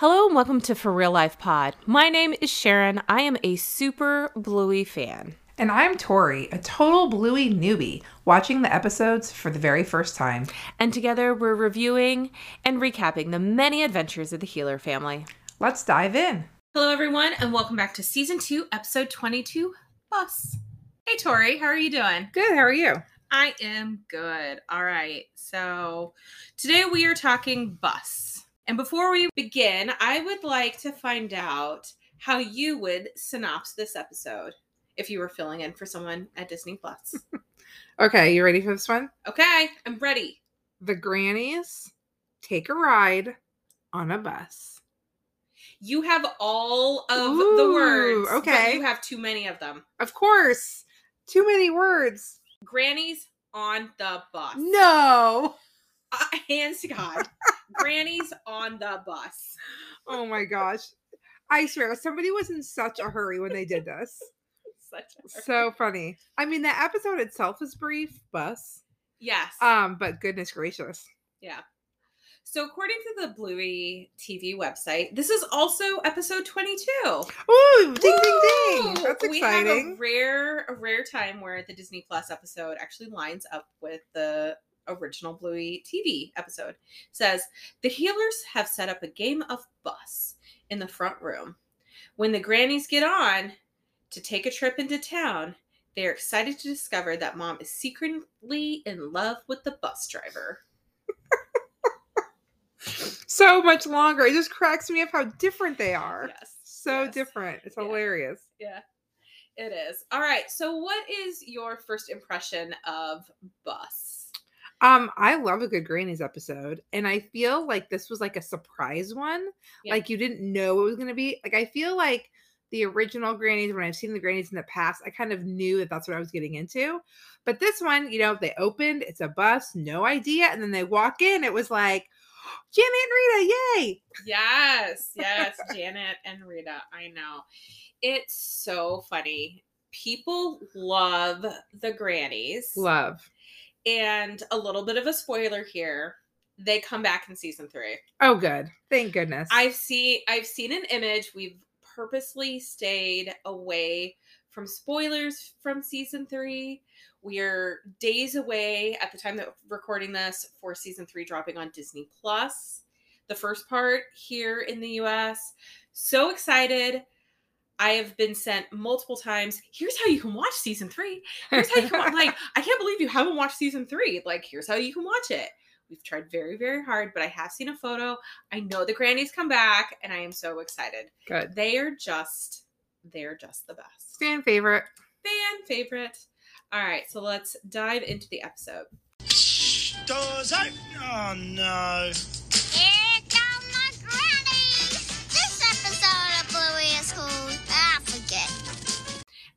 Hello and welcome to For Real Life Pod. My name is Cherin. I am a super Bluey fan. And I'm Tori, a total Bluey newbie, watching the episodes for the very first time. And together we're reviewing and recapping the many adventures of the Heeler family. Let's dive in. Hello, everyone, and welcome back to season two, episode 22 Bus. Hey, Tori, how are you doing? Good, how are you? I am good. All right. So today we are talking bus. And before we begin, I would like to find out how you would synopsis this episode if you were filling in for someone at Disney Plus. Okay, you ready for this one? okay, I'm ready. The grannies take a ride on a bus. You have all of the Ooh, words. but okay. you have too many of them. Of course, too many words. Grannies on the bus. No. Uh, hands to God. Grannies on the bus. Oh my gosh. I swear, somebody was in such a hurry when they did this. Such a So funny. I mean, the episode itself is brief, bus. yes. Um, but goodness gracious. Yeah. So according to the Bluey TV website, this is also episode 22. Ooh, ding ding ding. Woo! That's We have a rare a rare time where the Disney Plus episode actually lines up with the original Bluey TV episode. Says the Heelers have set up a game of bus in the front room. When the grannies get on to take a trip into town, they are excited to discover that mom is secretly in love with the bus driver. so much longer. It just cracks me up how different they are. Yes. So yes. different. It's Yeah. hilarious. Yeah, it is. All right. So, what is your first impression of Bus? Um, I love a good Grannies episode, and I feel like this was like a surprise one. Yeah. Like you didn't know it was gonna be. Like I feel like the original Grannies, when I've seen the Grannies in the past, I kind of knew that that's what I was getting into. But this one, you know, they opened, it's a bus, no idea, and then they walk in, it was like, Janet and Rita, yay! Yes, yes, Janet and Rita. I know. It's so funny. People love the grannies. Love. And a little bit of a spoiler here. They come back in season three. Oh, good. Thank goodness. I've seen I've seen an image. We've purposely stayed away from spoilers from season three. We're days away at the time that we're recording this for season three dropping on Disney Plus. The first part here in the US. So excited. I have been sent multiple times. Here's how you can watch season three. Here's how you can watch. Like, I can't believe you haven't watched season three. Like, here's how you can watch it. We've tried very, very hard, but I have seen a photo. I know the grannies come back, and I am so excited. good. They are just, they're just the best. Fan favorite. Fan favorite. All right, so let's dive into the episode. Doors open. Oh no.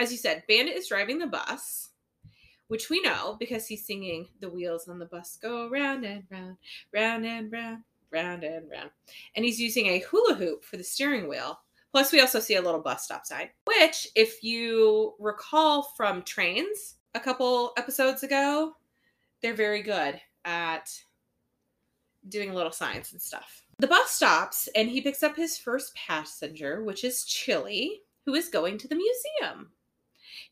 As you said, Bandit is driving the bus, which we know because he's singing "The wheels on the bus go round and round, round and round, round and round," and he's using a hula hoop for the steering wheel. Plus, we also see a little bus stop sign, which, if you recall from Trains a couple episodes ago, they're very good at doing little signs and stuff. The bus stops and he picks up his first passenger, which is Chili, who is going to the museum.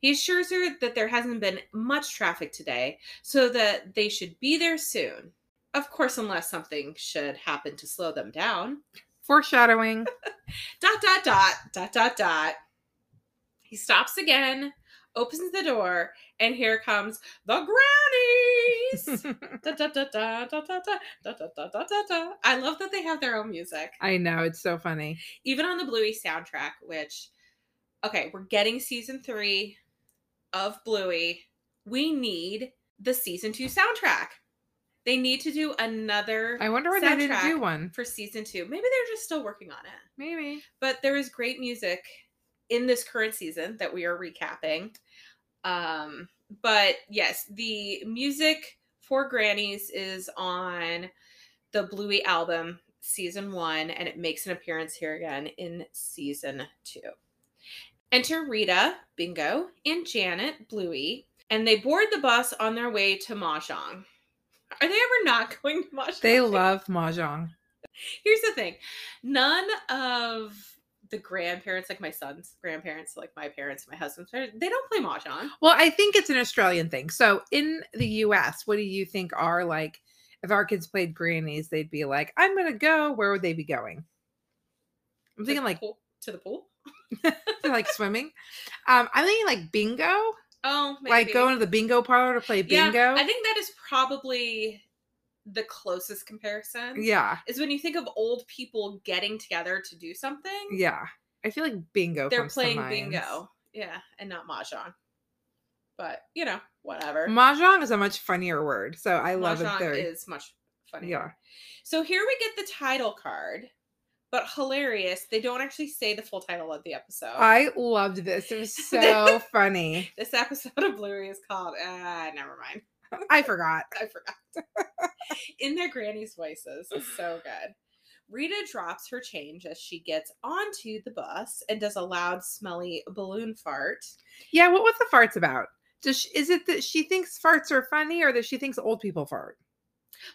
He assures her that there hasn't been much traffic today, so that they should be there soon. Of course, unless something should happen to slow them down. Foreshadowing. Dot, dot, dot, dot, dot, dot. He stops again, opens the door, and here comes the grannies. da, da, da, da, da, da, da, da, da, da. I love that they have their own music. I know, it's so funny. even on the Bluey soundtrack, which okay, we're getting season three of Bluey. We need the season two soundtrack. They need to do another I wonder why they didn't do one. for season two. Maybe they're just still working on it. Maybe. But there is great music in this current season that we are recapping. Um, but yes, the music for Grannies is on the Bluey album, season one, and it makes an appearance here again in season two. Enter Rita, Bingo, and Janet, Bluey, and they board the bus on their way to Mahjong. Are they ever not going to Mahjong? They love Mahjong. Here's the thing none of the grandparents, like my son's grandparents, like my parents, my husband's parents, they don't play Mahjong. Well, I think it's an Australian thing. So in the US, what do you think are like if our kids played grannies, they'd be like, I'm gonna go, where would they be going? I'm thinking like pool, to the pool. like swimming. Um, I'm thinking like bingo. Oh, Like going to the bingo parlor to play Yeah, bingo. I think that is probably the closest comparison. yeah. Is when you think of old people getting together to do something, Yeah. I feel like bingo. they're playing bingo. Yeah, and not mahjong. But you know, whatever. Mahjong is a much funnier word, so I love it mahjong is much funnier. yeah. So here we get the title card, but hilarious. They don't actually say the full title of the episode. I loved this. It was so funny. this episode of Bluey is called. Uh, never mind. I forgot. I forgot. In their granny's voices. It's so good. Rita drops her change as she gets onto the bus and does a loud, smelly balloon fart. Yeah, what was the farts about? Does she, is it that she thinks farts are funny or that she thinks old people fart?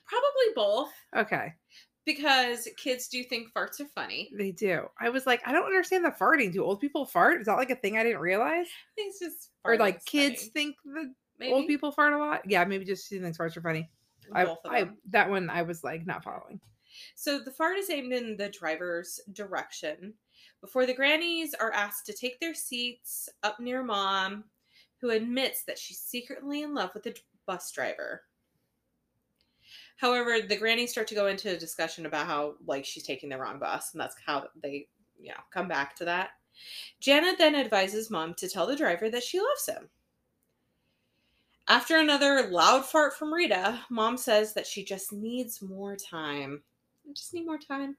Probably both, Okay, because kids do think farts are funny. they do. I was like, I don't understand the farting. Do old people fart? Is that like a thing I didn't realize? It's just Or like kids funny. think the Maybe old people fart a lot? Yeah, maybe just she thinks farts are funny. I, I that one I was like not following. So the fart is aimed in the driver's direction. Before the grannies are asked to take their seats up near mom, who admits that she's secretly in love with the bus driver. However, the grannies start to go into a discussion about how like she's taking the wrong bus, and that's how they, you know, come back to that. Janet then advises mom to tell the driver that she loves him. After another loud fart from Rita, mom says that she just needs more time. I just need more time.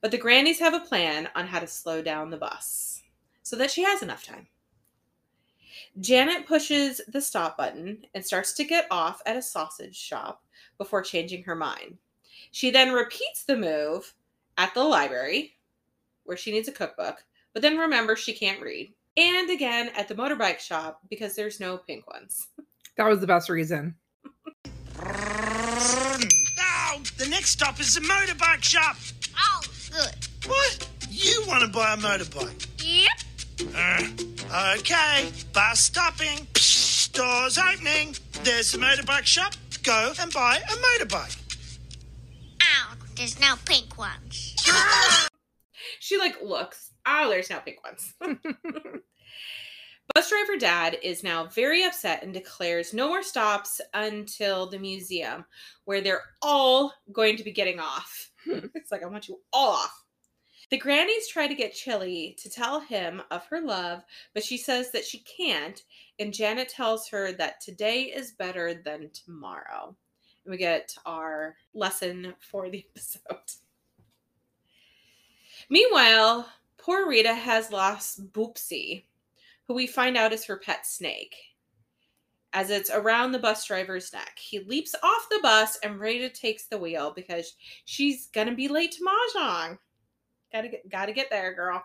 But the grannies have a plan on how to slow down the bus so that she has enough time. Janet pushes the stop button and starts to get off at a sausage shop before changing her mind. She then repeats the move at the library where she needs a cookbook, but then remembers she can't read. And again at the motorbike shop because there's no pink ones. That was the best reason. Now, the next stop is the motorbike shop. Oh, good. What? You want to buy a motorbike? Yep. Uh, okay, bus stopping. Psst, doors opening. There's the motorbike shop. Go and buy a motorbike. Ow, there's no pink ones. She like looks. Oh, there's no pink ones. Bus driver dad is now very upset and declares no more stops until the museum, where they're all going to be getting off. it's like, I want you all off. The grannies try to get Chili to tell him of her love, but she says that she can't, and Janet tells her that today is better than tomorrow. And we get our lesson for the episode. Meanwhile, poor Rita has lost Boopsy, who we find out is her pet snake. As it's around the bus driver's neck, he leaps off the bus and Rita takes the wheel because she's gonna be late to mahjong. Gotta get, gotta get there, girl.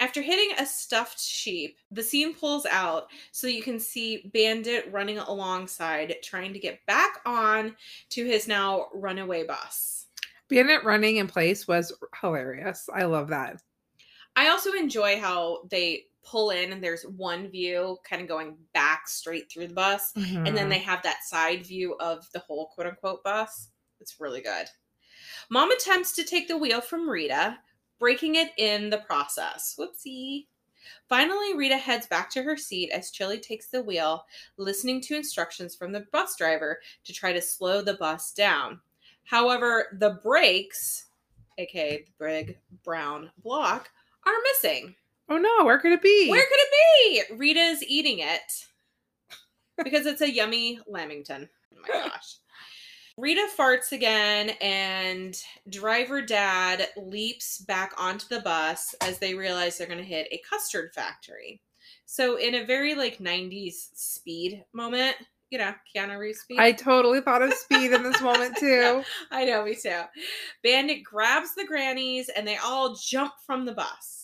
After hitting a stuffed sheep, the scene pulls out so you can see Bandit running alongside, trying to get back on to his now runaway bus. Bandit running in place was hilarious. I love that. I also enjoy how they pull in and there's one view kind of going back straight through the bus, and then Mhm. they have that side view of the whole quote unquote bus. It's really good. Mom attempts to take the wheel from Rita, breaking it in the process. Whoopsie. Finally, Rita heads back to her seat as Chili takes the wheel, listening to instructions from the bus driver to try to slow the bus down. However, the brakes, aka the big brown block, are missing. oh no, where could it be? Where could it be? Rita's eating it because it's a yummy lamington. Oh my gosh. Rita farts again, and driver dad leaps back onto the bus as they realize they're going to hit a custard factory. So, in a very like 90s speed moment, you know, Keanu Reeves speed. I totally thought of speed in this moment too. Yeah. I know, me too. Bandit grabs the grannies and they all jump from the bus.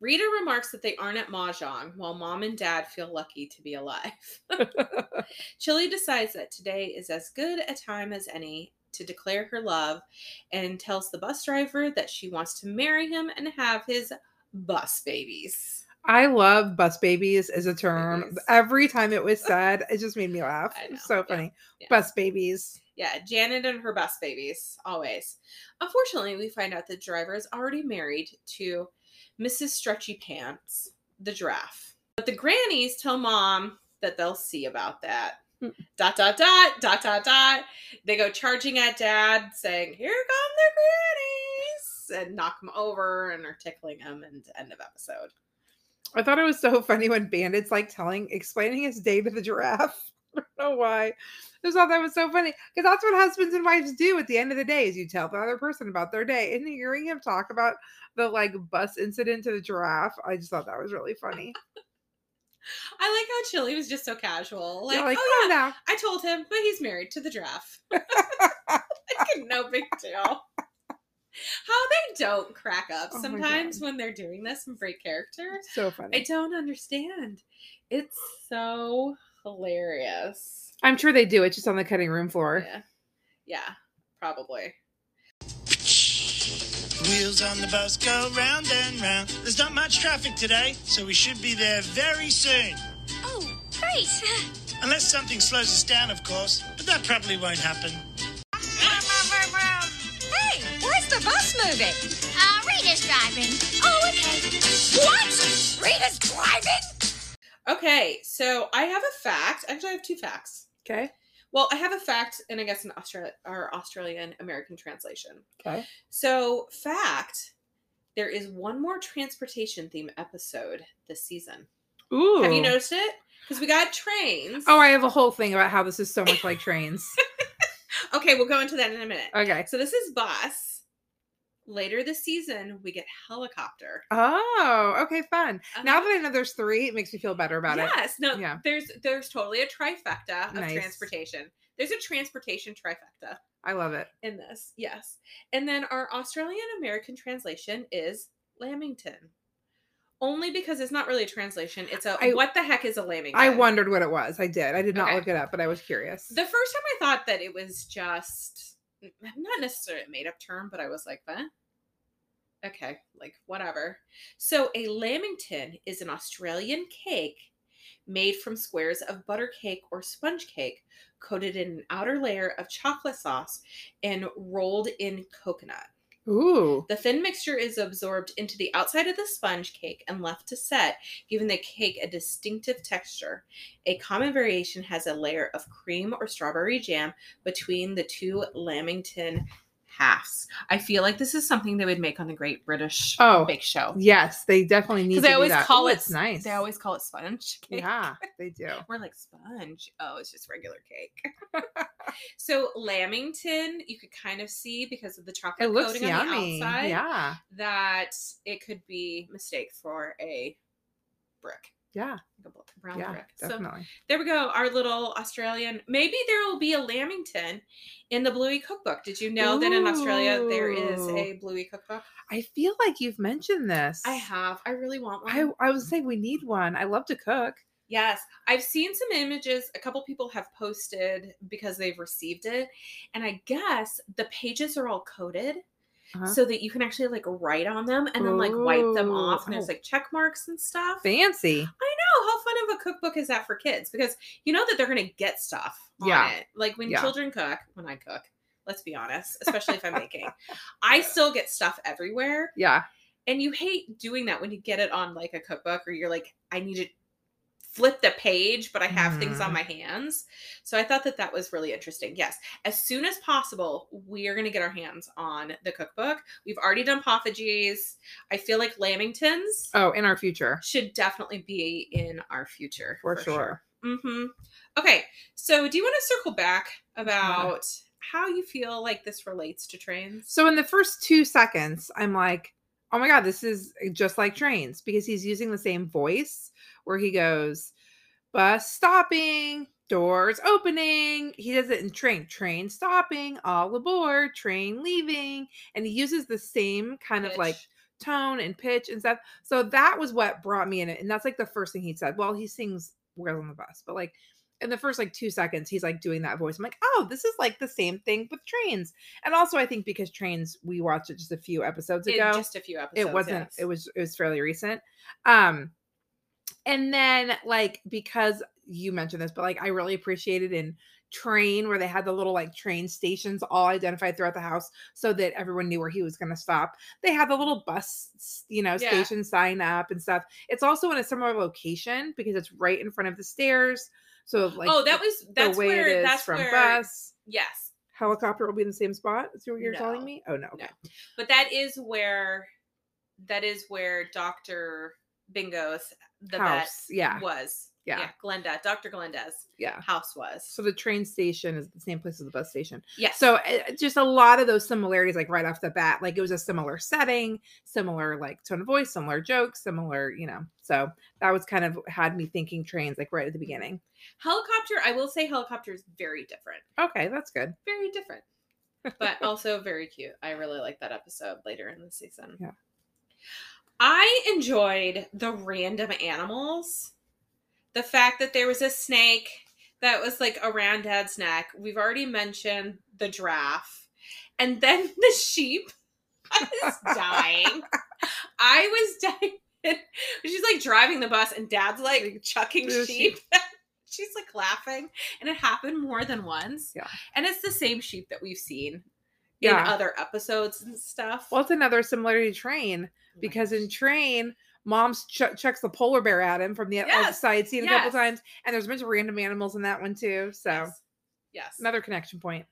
Rita remarks that they aren't at Mahjong, while mom and dad feel lucky to be alive. Chili decides that today is as good a time as any to declare her love and tells the bus driver that she wants to marry him and have his bus babies. I love bus babies as a term. Babies. Every time it was said, it just made me laugh. It's so yeah, funny. yeah. Bus babies. Yeah, Janet and her bus babies, always. Unfortunately, we find out the driver is already married to Mrs. Stretchy Pants, the giraffe. But the grannies tell mom that they'll see about that. Mm. Dot, dot, dot, dot, dot, dot. They go charging at dad, saying, Here come the grannies, and knock him over and are tickling him, and end of episode. I thought it was so funny when Bandit's like telling, explaining his day to the giraffe. I don't know why. I just thought that was so funny because that's what husbands and wives do at the end of the day is you tell the other person about their day. And hearing him talk about the like bus incident to the giraffe, I just thought that was really funny. I like how Chili was just so casual. Like, like, oh, yeah, no. I told him, but he's married to the giraffe. like, no big deal. How they don't crack up Oh sometimes when they're doing this and break character. So funny. I don't understand. It's so hilarious. I'm sure they do. It's just on the cutting room floor. Yeah. Yeah, probably. Wheels on the bus go round and round. There's not much traffic today, so we should be there very soon. Oh, great. Unless something slows us down, of course, but that probably won't happen. Hey, where's the bus moving? Uh, Rita's driving. Oh, okay. What? Rita's driving? Okay, so I have a fact. Actually, I have two facts. Okay. Well, I have a fact, and I guess an Australia or Australian American translation. Okay. So, fact: there is one more transportation theme episode this season. Ooh. Have you noticed it? Because we got trains. Oh, I have a whole thing about how this is so much like trains. okay, we'll go into that in a minute. Okay. So this is bus. Later this season, we get helicopter. Oh, okay, fun. Now Uh-huh. that I know there's three, it makes me feel better about it. yes, no, Yeah. there's there's totally a trifecta of Nice. transportation. There's a transportation trifecta I love it. in this, yes. And then our Australian American translation is Lamington. Only because it's not really a translation. It's a I- what the heck is a Lamington? I wondered what it was. I did. I did not Okay. look it up, but I was curious. The first time I thought that it was just not necessarily a made up term, but I was like, what? Okay, like whatever. So a lamington is an Australian cake made from squares of butter cake or sponge cake coated in an outer layer of chocolate sauce and rolled in coconut. Ooh. The thin mixture is absorbed into the outside of the sponge cake and left to set, giving the cake a distinctive texture. A common variation has a layer of cream or strawberry jam between the two Lamington halves. I feel like this is something they would make on the Great British Oh, Bake Show. Yes, they definitely need to Because they always that. call Ooh, it nice. They always call it sponge cake. Yeah, they do. We're like sponge. Oh, it's just regular cake. so Lamington, you could kind of see because of the chocolate It looks coating yummy. on the outside Yeah. that it could be mistake for a brick, Yeah. like a brown Yeah. brick. So Definitely. there we go. Our little Australian. Maybe there will be a Lamington in the Bluey cookbook. Did you know that in Australia there is a Bluey cookbook? I feel like you've mentioned this. I have. I really want one. I, I was saying we need one. I love to cook. Yes, I've seen some images. A couple people have posted because they've received it, and I guess the pages are all coded Uh-huh. so that you can actually like write on them and then like wipe them off, and there's like check marks and stuff. Fancy. I know how fun of a cookbook is that for kids because you know that they're gonna get stuff on Yeah. it. Like when Yeah. children cook, when I cook, let's be honest, especially if I'm baking, I still get stuff everywhere. Yeah. And you hate doing that when you get it on like a cookbook or you're like, I need to flip the page, but I have things on Mhm. my hands. So I thought that that was really interesting. Yes, as soon as possible, we are going to get our hands on the cookbook. We've already done Poffages. I feel like Lamingtons Oh, in our future. should definitely be in our future For sure. mm-hmm Okay, so do you want to circle back about how you feel like this relates to trains? So in the first two seconds, I'm like, oh my God, this is eh, just like trains because he's using the same voice where he goes, bus stopping, doors opening. He does it in train, train stopping, all aboard, train leaving. And he uses the same kind of like tone and pitch and stuff. So that was what brought me in it. And that's like the first thing he said. Well, he sings Wheels on the Bus, but like in the first like two seconds, he's like doing that voice. I'm like, oh, this is like the same thing with trains. And also, I think because trains, we watched it just a few episodes In ago. just a few episodes. it wasn't. yes. It was. It was fairly recent. Um, and then like because you mentioned this, but like I really appreciated in train where they had the little like train stations all identified throughout the house so that everyone knew where he was going to stop they had the little bus you know Yeah. station sign up and stuff it's also in a similar location because it's right in front of the stairs so like oh, that was that's the way where it is that's from where bus. Yes, helicopter will be in the same spot is what you're telling me? Oh no okay. But that is where that is where Doctor Bingo's the house vet yeah. was. Yeah. Glenda, Doctor Glenda's yeah house was. so the train station is the same place as the bus station Yeah. So uh, just a lot of those similarities, like right off the bat, like it was a similar setting, similar like tone of voice, similar jokes, similar, you know. So that was kind of had me thinking trains like right at the beginning. helicopter, I will say helicopter is very different. Okay, that's good. Very different. But also very cute. I really like that episode later in the season. Yeah. I enjoyed the random animals. The fact that there was a snake that was like around dad's neck. We've already mentioned the giraffe. And then the sheep. I was dying. I was dying. She's like driving the bus and dad's like chucking The sheep. She's like laughing. And it happened more than once. Yeah. And it's the same sheep that we've seen Yeah. in other episodes and stuff. Well, it's another similarity to train because in train, mom's ch- chucks the polar bear at him from the Yes, outside scene a couple times, and there's a bunch of random animals in that one too. So Yes. Yes. another connection point.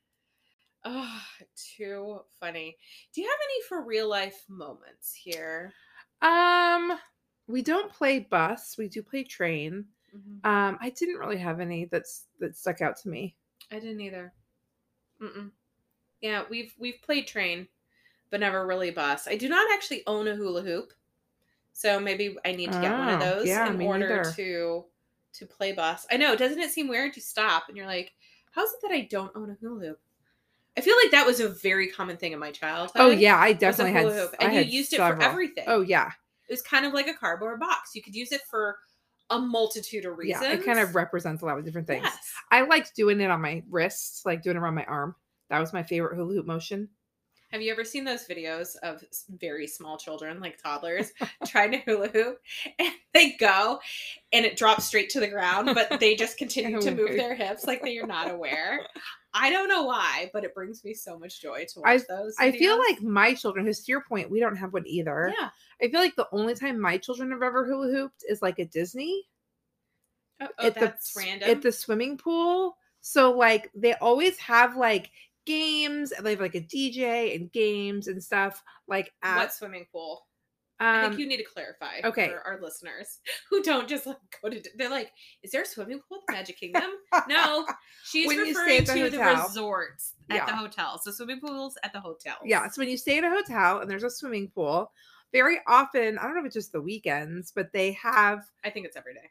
Oh, too funny. Do you have any for real life moments here? Um, we don't play bus, we do play train. Mhm. Um, I didn't really have any that's that stuck out to me. I didn't either. Mm-mm. Yeah, we've we've played train, but never really bus. I do not actually own a hula hoop, so maybe I need to get one of Oh, those yeah, in order neither. to to play bus. I know. Doesn't it seem weird? You stop and you're like, "How's it that I don't own a hula hoop?" I feel like that was a very common thing in my oh, childhood. Oh yeah, I definitely had. hula hoop, I and you had used it several. for everything. Oh yeah, it was kind of like a cardboard box. You could use it for a multitude of reasons. yeah. It kind of represents a lot of different things. Yes. I liked doing it on my wrists, like doing it around my arm. That was my favorite hula hoop motion. Have you ever seen those videos of very small children, like toddlers, trying to hula hoop? And they go and it drops straight to the ground, but they just continue to move their hips like they are not aware. I don't know why, but it brings me so much joy to watch those. I feel like my children, because to your point, we don't have one either. yeah. I feel like the only time my children have ever hula hooped is like at Disney. Oh, oh, at that's the random. at the swimming pool. So like they always have like games. They have like a DJ and games and stuff. Like at what swimming pool? um, I think you need to clarify okay. for our listeners who don't just like go to. They're like, "Is there a swimming pool at the Magic Kingdom?" No, she's When referring the to the resorts at the Yeah. hotels. The swimming pools at the hotels. Yeah. So when you stay at a hotel and there's a swimming pool, very often, I don't know if it's just the weekends, but they have I think it's every day.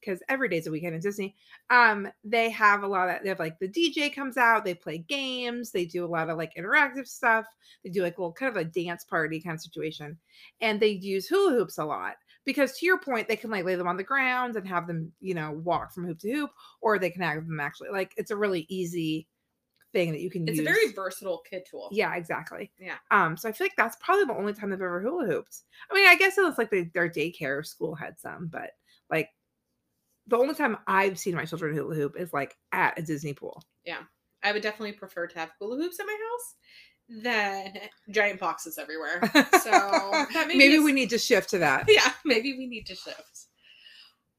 Because every day's a weekend in Disney. Um, they have a lot of they have like the DJ comes out, they play games, they do a lot of like interactive stuff. They do like a little kind of a dance party kind of situation, and they use hula hoops a lot because to your point, they can like lay them on the ground and have them you know walk from hoop to hoop, or they can have them actually like it's a really easy thing that you can use. It's use. a very versatile kid tool. Yeah, exactly. Yeah. Um, so I feel like that's probably the only time they've ever hula hooped. I mean, I guess it was like they, their daycare or school had some, but like the only time I've seen my children hula hoop is like at a Disney pool. Yeah. I would definitely prefer to have hula hoops at my house than giant boxes everywhere. So maybe, maybe is- we need to shift to that. yeah, maybe we need to shift.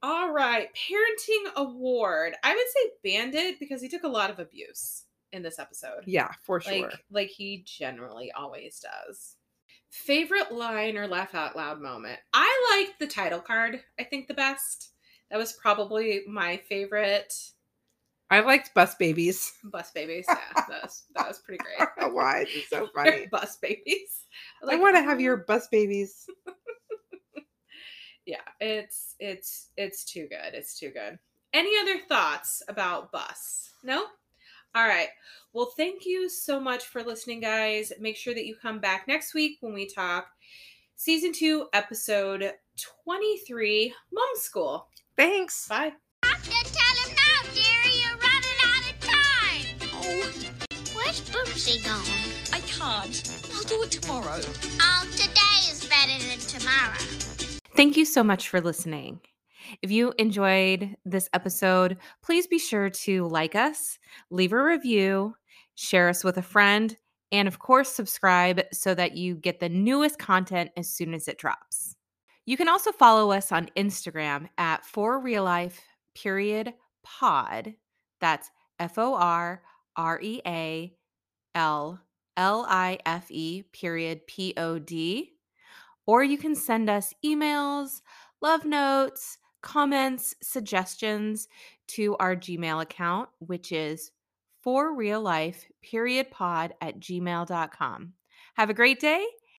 All right, parenting award. I would say Bandit because he took a lot of abuse in this episode. Yeah, for sure. like like he generally always does. Favorite line or laugh out loud moment. I liked the title card. I think the best. That was probably my favorite. I liked bus babies. Bus babies. Yeah, that was that was pretty great. Why? It's so funny. Bus babies. I want to have mm. your bus babies. Yeah, it's it's it's too good. It's too good. Any other thoughts about bus? No? All right. Well, thank you so much for listening, guys. Make sure that you come back next week when we talk season two, episode 23, Mom School. Thanks. Bye. Have to tell him now, dearie. You're running out of time. Oh, Where's Boomsy gone? I can't. I'll do it tomorrow. Oh, today is better than tomorrow. Thank you so much for listening. If you enjoyed this episode, please be sure to like us, leave a review, share us with a friend, and of course, subscribe so that you get the newest content as soon as it drops. You can also follow us on Instagram at for real life period pod. That's F O R R E A L L I F E period P O D. Or you can send us emails, love notes, comments, suggestions to our Gmail account, which is for real life period pod at gmail.com. Have a great day